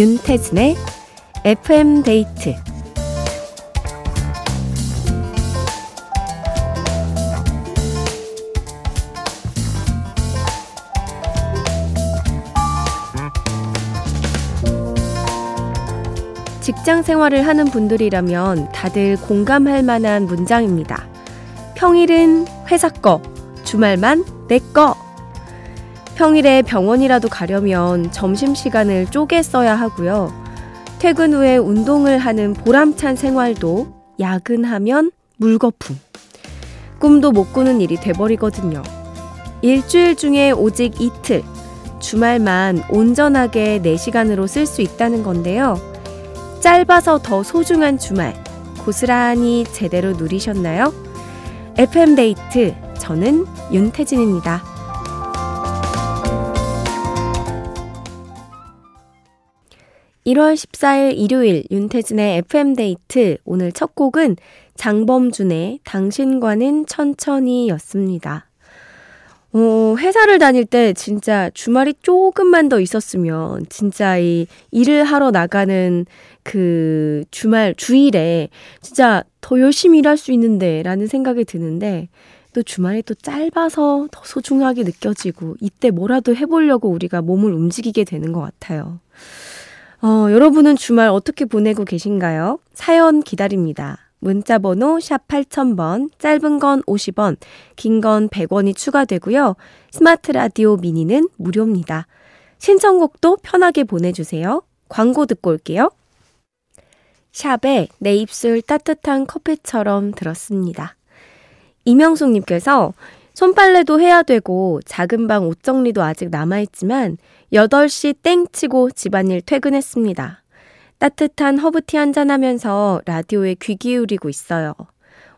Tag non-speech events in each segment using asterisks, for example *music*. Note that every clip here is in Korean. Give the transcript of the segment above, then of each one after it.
윤태진의 FM 데이트 직장 생활을 하는 분들이라면 다들 공감할 만한 문장입니다. 평일은 회사 거, 주말만 내 거. 평일에 병원이라도 가려면 점심시간을 쪼개 써야 하고요. 퇴근 후에 운동을 하는 보람찬 생활도 야근하면 물거품. 꿈도 못 꾸는 일이 돼버리거든요. 일주일 중에 오직 이틀, 주말만 온전하게 4시간으로 쓸 수 있다는 건데요. 짧아서 더 소중한 주말, 고스란히 제대로 누리셨나요? FM데이트, 저는 윤태진입니다. 1월 14일 일요일 윤태진의 FM데이트 오늘 첫 곡은 장범준의 당신과는 천천히 였습니다. 어, 회사를 다닐 때 진짜 주말이 조금만 더 있었으면 진짜 이 일을 하러 나가는 그 주말, 주일에 진짜 더 열심히 일할 수 있는데 라는 생각이 드는데 또 주말이 또 짧아서 더 소중하게 느껴지고 이때 뭐라도 해보려고 우리가 몸을 움직이게 되는 것 같아요. 어, 여러분은 주말 어떻게 보내고 계신가요? 사연 기다립니다. 문자 번호 샵 8000번, 짧은 건 50원, 긴 건 100원이 추가되고요. 스마트 라디오 미니는 무료입니다. 신청곡도 편하게 보내주세요. 광고 듣고 올게요. 샵에 내 입술 따뜻한 커피처럼 들었습니다. 이명숙님께서 손빨래도 해야 되고 작은 방 옷 정리도 아직 남아있지만 8시 땡 치고 집안일 퇴근했습니다. 따뜻한 허브티 한잔 하면서 라디오에 귀 기울이고 있어요.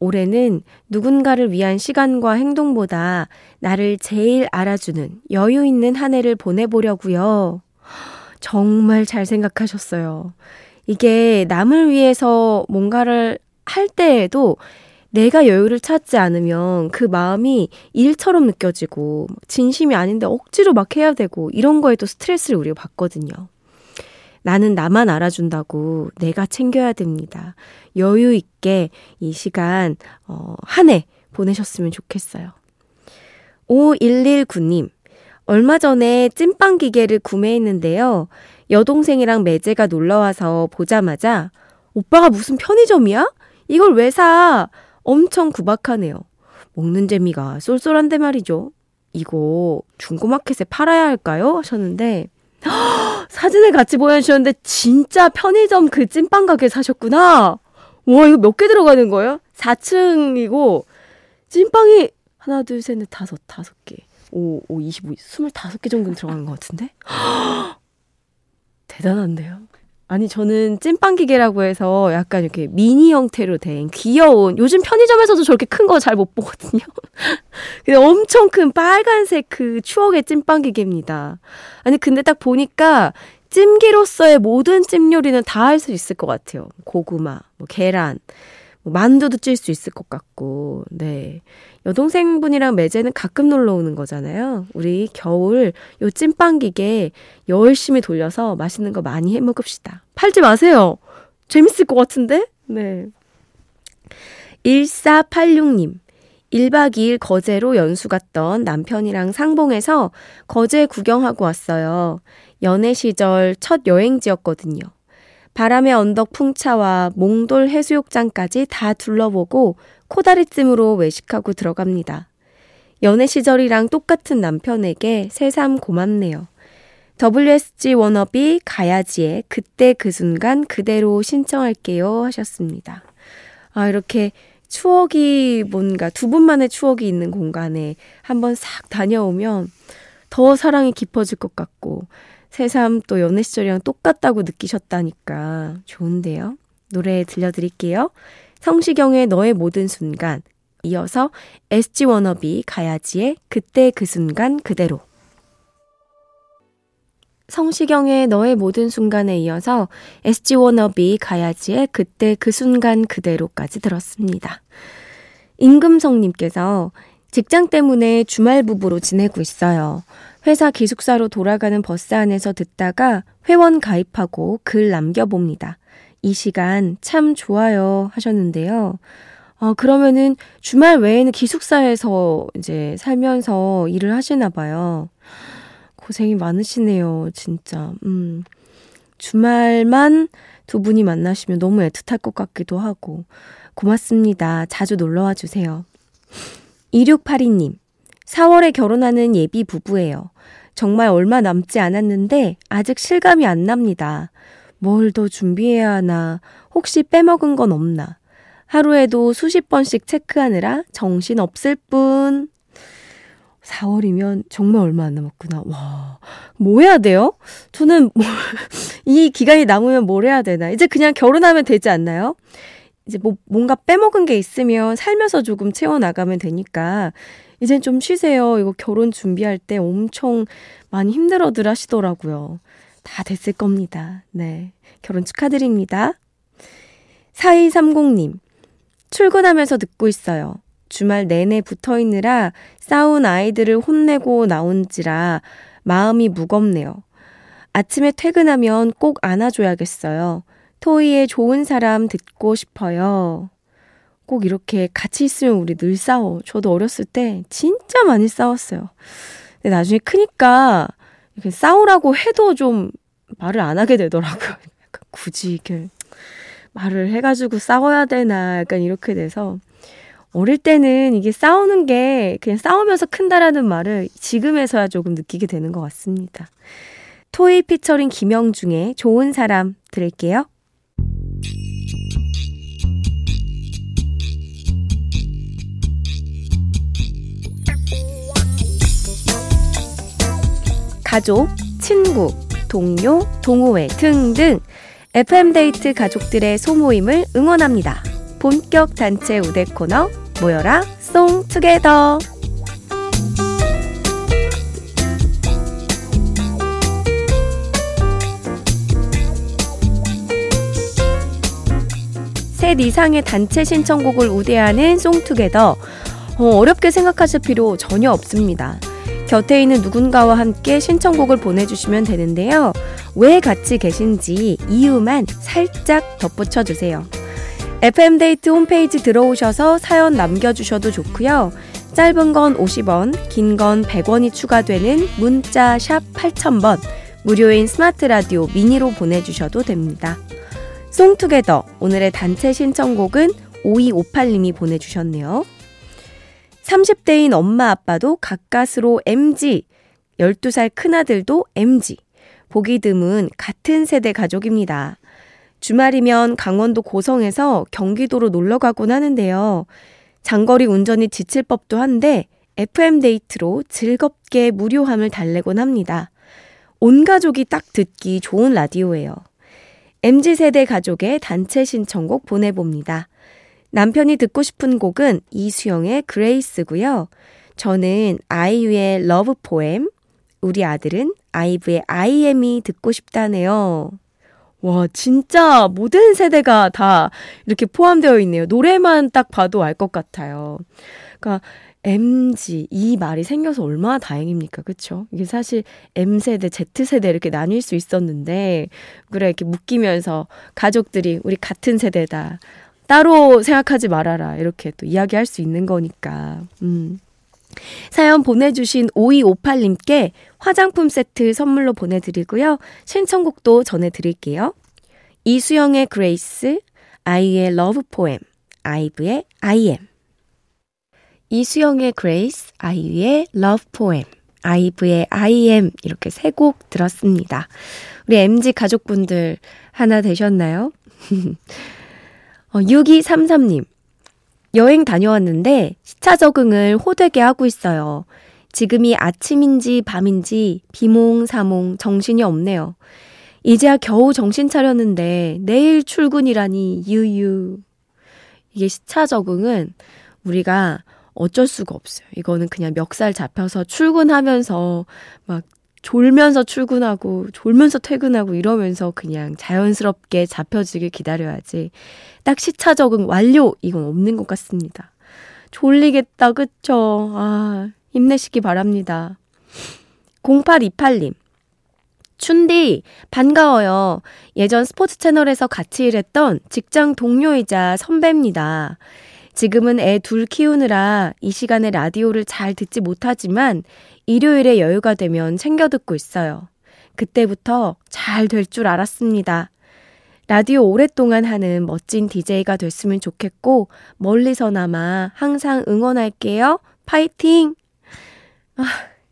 올해는 누군가를 위한 시간과 행동보다 나를 제일 알아주는 여유 있는 한 해를 보내보려고요. 정말 잘 생각하셨어요. 이게 남을 위해서 뭔가를 할 때에도 내가 여유를 찾지 않으면 그 마음이 일처럼 느껴지고 진심이 아닌데 억지로 막 해야 되고 이런 거에도 스트레스를 우리가 받거든요. 나는 나만 알아준다고 내가 챙겨야 됩니다. 여유 있게 이 시간 어, 한 해 보내셨으면 좋겠어요. 5119님, 얼마 전에 찐빵 기계를 구매했는데요. 여동생이랑 매제가 놀러와서 보자마자 오빠가 무슨 편의점이야? 이걸 왜 사? 엄청 구박하네요. 먹는 재미가 쏠쏠한데 말이죠. 이거 중고마켓에 팔아야 할까요? 하셨는데 *gasps* 사진을 같이 보여주셨는데 진짜 편의점 그 찐빵 가게 사셨구나. 와 이거 몇 개 들어가는 거예요? 4층이고 찐빵이 하나 둘 셋 넷 다섯 다섯 개. 오, 오 25, 25개 정도 들어가는 것 같은데? *gasps* 대단한데요? 아니, 저는 찐빵 기계라고 해서 약간 이렇게 미니 형태로 된 귀여운, 요즘 편의점에서도 저렇게 큰 거 잘 못 보거든요. *laughs* 근데 엄청 큰 빨간색 그 추억의 찐빵 기계입니다. 아니, 근데 딱 보니까 찜기로서의 모든 찜 요리는 다 할 수 있을 것 같아요. 고구마, 뭐 계란, 뭐 만두도 찔 수 있을 것 같고, 네. 여동생분이랑 매제는 가끔 놀러 오는 거잖아요. 우리 겨울 요 찐빵기계 열심히 돌려서 맛있는 거 많이 해 먹읍시다. 팔지 마세요. 재밌을 것 같은데? 네. 1486님. 1박 2일 거제로 연수 갔던 남편이랑 상봉해서 거제 구경하고 왔어요. 연애 시절 첫 여행지였거든요. 바람의 언덕 풍차와 몽돌 해수욕장까지 다 둘러보고 코다리찜으로 외식하고 들어갑니다. 연애 시절이랑 똑같은 남편에게 새삼 고맙네요. WSG 워너비 가야지에 그때 그 순간 그대로 신청할게요 하셨습니다. 아, 이렇게 추억이 뭔가 두 분만의 추억이 있는 공간에 한번 싹 다녀오면 더 사랑이 깊어질 것 같고 새삼 또 연애 시절이랑 똑같다고 느끼셨다니까 좋은데요. 노래 들려드릴게요. 성시경의 너의 모든 순간 이어서 SG 워너비 가야지의 그때 그 순간 그대로 성시경의 너의 모든 순간에 이어서 SG 워너비 가야지의 그때 그 순간 그대로까지 들었습니다. 임금성님께서 직장 때문에 주말 부부로 지내고 있어요. 회사 기숙사로 돌아가는 버스 안에서 듣다가 회원 가입하고 글 남겨봅니다. 이 시간 참 좋아요 하셨는데요. 어, 그러면은 주말 외에는 기숙사에서 이제 살면서 일을 하시나 봐요. 고생이 많으시네요, 진짜. 음. 주말만 두 분이 만나시면 너무 애틋할 것 같기도 하고. 고맙습니다. 자주 놀러와 주세요. 2682님, 4월에 결혼하는 예비 부부예요. 정말 얼마 남지 않았는데 아직 실감이 안 납니다. 뭘 더 준비해야 하나, 혹시 빼먹은 건 없나. 하루에도 수십 번씩 체크하느라 정신 없을 뿐. 4월이면 정말 얼마 안 남았구나. 와, 뭐 해야 돼요? 저는 뭐, *laughs* 이 기간이 남으면 뭘 해야 되나? 이제 그냥 결혼하면 되지 않나요? 이제 뭐 뭔가 빼먹은 게 있으면 살면서 조금 채워나가면 되니까 이젠 좀 쉬세요. 이거 결혼 준비할 때 엄청 많이 힘들어들 하시더라고요. 다 됐을 겁니다. 네. 결혼 축하드립니다. 4230님. 출근하면서 듣고 있어요. 주말 내내 붙어 있느라 싸운 아이들을 혼내고 나온지라 마음이 무겁네요. 아침에 퇴근하면 꼭 안아줘야겠어요. 토이의 좋은 사람 듣고 싶어요. 꼭 이렇게 같이 있으면 우리 늘 싸워. 저도 어렸을 때 진짜 많이 싸웠어요. 근데 나중에 크니까 이렇게 싸우라고 해도 좀 말을 안 하게 되더라고요. *laughs* 굳이 이렇게 말을 해가지고 싸워야 되나 약간 이렇게 돼서 어릴 때는 이게 싸우는 게 그냥 싸우면서 큰다라는 말을 지금에서야 조금 느끼게 되는 것 같습니다. 토이 피처링 김영중의 좋은 사람 들을게요. 가족, 친구, 동료, 동호회 등등 FM데이트 가족들의 소모임을 응원합니다. 본격 단체 우대 코너 모여라 송 투게더 셋 이상의 단체 신청곡을 우대하는 송투게더 어, 어렵게 생각하실 필요 전혀 없습니다. 곁에 있는 누군가와 함께 신청곡을 보내주시면 되는데요. 왜 같이 계신지 이유만 살짝 덧붙여 주세요. FM데이트 홈페이지 들어오셔서 사연 남겨주셔도 좋고요. 짧은 건 50원, 긴 건 100원이 추가되는 문자 샵 8000번, 무료인 스마트 라디오 미니로 보내주셔도 됩니다. 송투게더 오늘의 단체 신청곡은 5258님이 보내주셨네요. 30대인 엄마 아빠도 가까스로 MG, 12살 큰아들도 MG. 보기 드문 같은 세대 가족입니다. 주말이면 강원도 고성에서 경기도로 놀러 가곤 하는데요. 장거리 운전이 지칠 법도 한데 FM데이트로 즐겁게 무료함을 달래곤 합니다. 온 가족이 딱 듣기 좋은 라디오예요. MZ세대 가족의 단체 신청곡 보내 봅니다. 남편이 듣고 싶은 곡은 이수영의 Grace고요. 저는 아이유의 Love Poem, 우리 아들은 아이브의 I AM이 듣고 싶다네요. 와, 진짜 모든 세대가 다 이렇게 포함되어 있네요. 노래만 딱 봐도 알 것 같아요. 그러니까 MZ 이 말이 생겨서 얼마나 다행입니까? 그쵸? 이게 사실 M세대, Z세대 이렇게 나뉠 수 있었는데 그래 이렇게 묶이면서 가족들이 우리 같은 세대다. 따로 생각하지 말아라. 이렇게 또 이야기할 수 있는 거니까. 음. 사연 보내주신 5258님께 화장품 세트 선물로 보내드리고요. 신청곡도 전해드릴게요. 이수영의 Grace, 아이유의 Love Poem, 아이브의 I AM. 이수영의 Grace, 아이유의 Love Poem, 아이브의 I AM 이렇게 세 곡 들었습니다. 우리 MZ 가족분들 하나 되셨나요? *laughs* 어, 6233님. 여행 다녀왔는데 시차 적응을 호되게 하고 있어요. 지금이 아침인지 밤인지 비몽사몽 정신이 없네요. 이제야 겨우 정신 차렸는데 내일 출근이라니 유유. 이게 시차 적응은 우리가 어쩔 수가 없어요. 이거는 그냥 멱살 잡혀서 출근하면서 막 졸면서 출근하고 졸면서 퇴근하고 이러면서 그냥 자연스럽게 잡혀지길 기다려야지. 딱 시차 적응 완료 이건 없는 것 같습니다. 졸리겠다 그쵸? 아 힘내시기 바랍니다. 0828님. 춘디, 반가워요. 예전 스포츠 채널에서 같이 일했던 직장 동료이자 선배입니다. 지금은 애 둘 키우느라 이 시간에 라디오를 잘 듣지 못하지만 일요일에 여유가 되면 챙겨 듣고 있어요. 그때부터 잘 될 줄 알았습니다. 라디오 오랫동안 하는 멋진 DJ가 됐으면 좋겠고, 멀리서나마 항상 응원할게요. 파이팅! 아,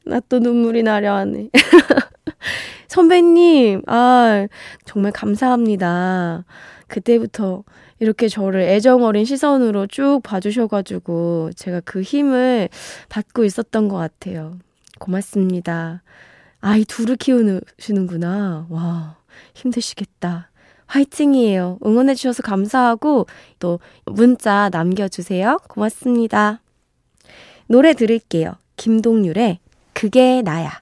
나 또 눈물이 나려 하네. *laughs* 선배님, 아, 정말 감사합니다. 그때부터 이렇게 저를 애정 어린 시선으로 쭉 봐주셔가지고 제가 그 힘을 받고 있었던 것 같아요. 고맙습니다. 아이 둘을 키우시는구나. 와, 힘드시겠다. 화이팅이에요. 응원해주셔서 감사하고 또 문자 남겨주세요. 고맙습니다. 노래 들을게요. 김동률의 그게 나야.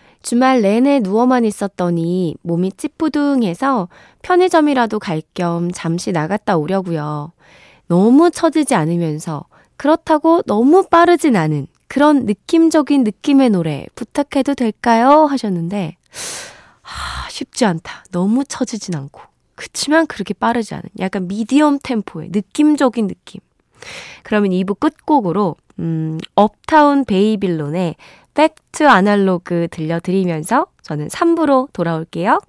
주말 내내 누워만 있었더니 몸이 찌뿌둥해서 편의점이라도 갈 겸 잠시 나갔다 오려고요. 너무 처지지 않으면서 그렇다고 너무 빠르진 않은 그런 느낌적인 느낌의 노래 부탁해도 될까요? 하셨는데 하, 쉽지 않다. 너무 처지진 않고 그치만 그렇게 빠르지 않은 약간 미디엄 템포의 느낌적인 느낌. 그러면 2부 끝곡으로 음, 업타운 베이빌론의 Back to Analog 들려드리면서 저는 3부로 돌아올게요.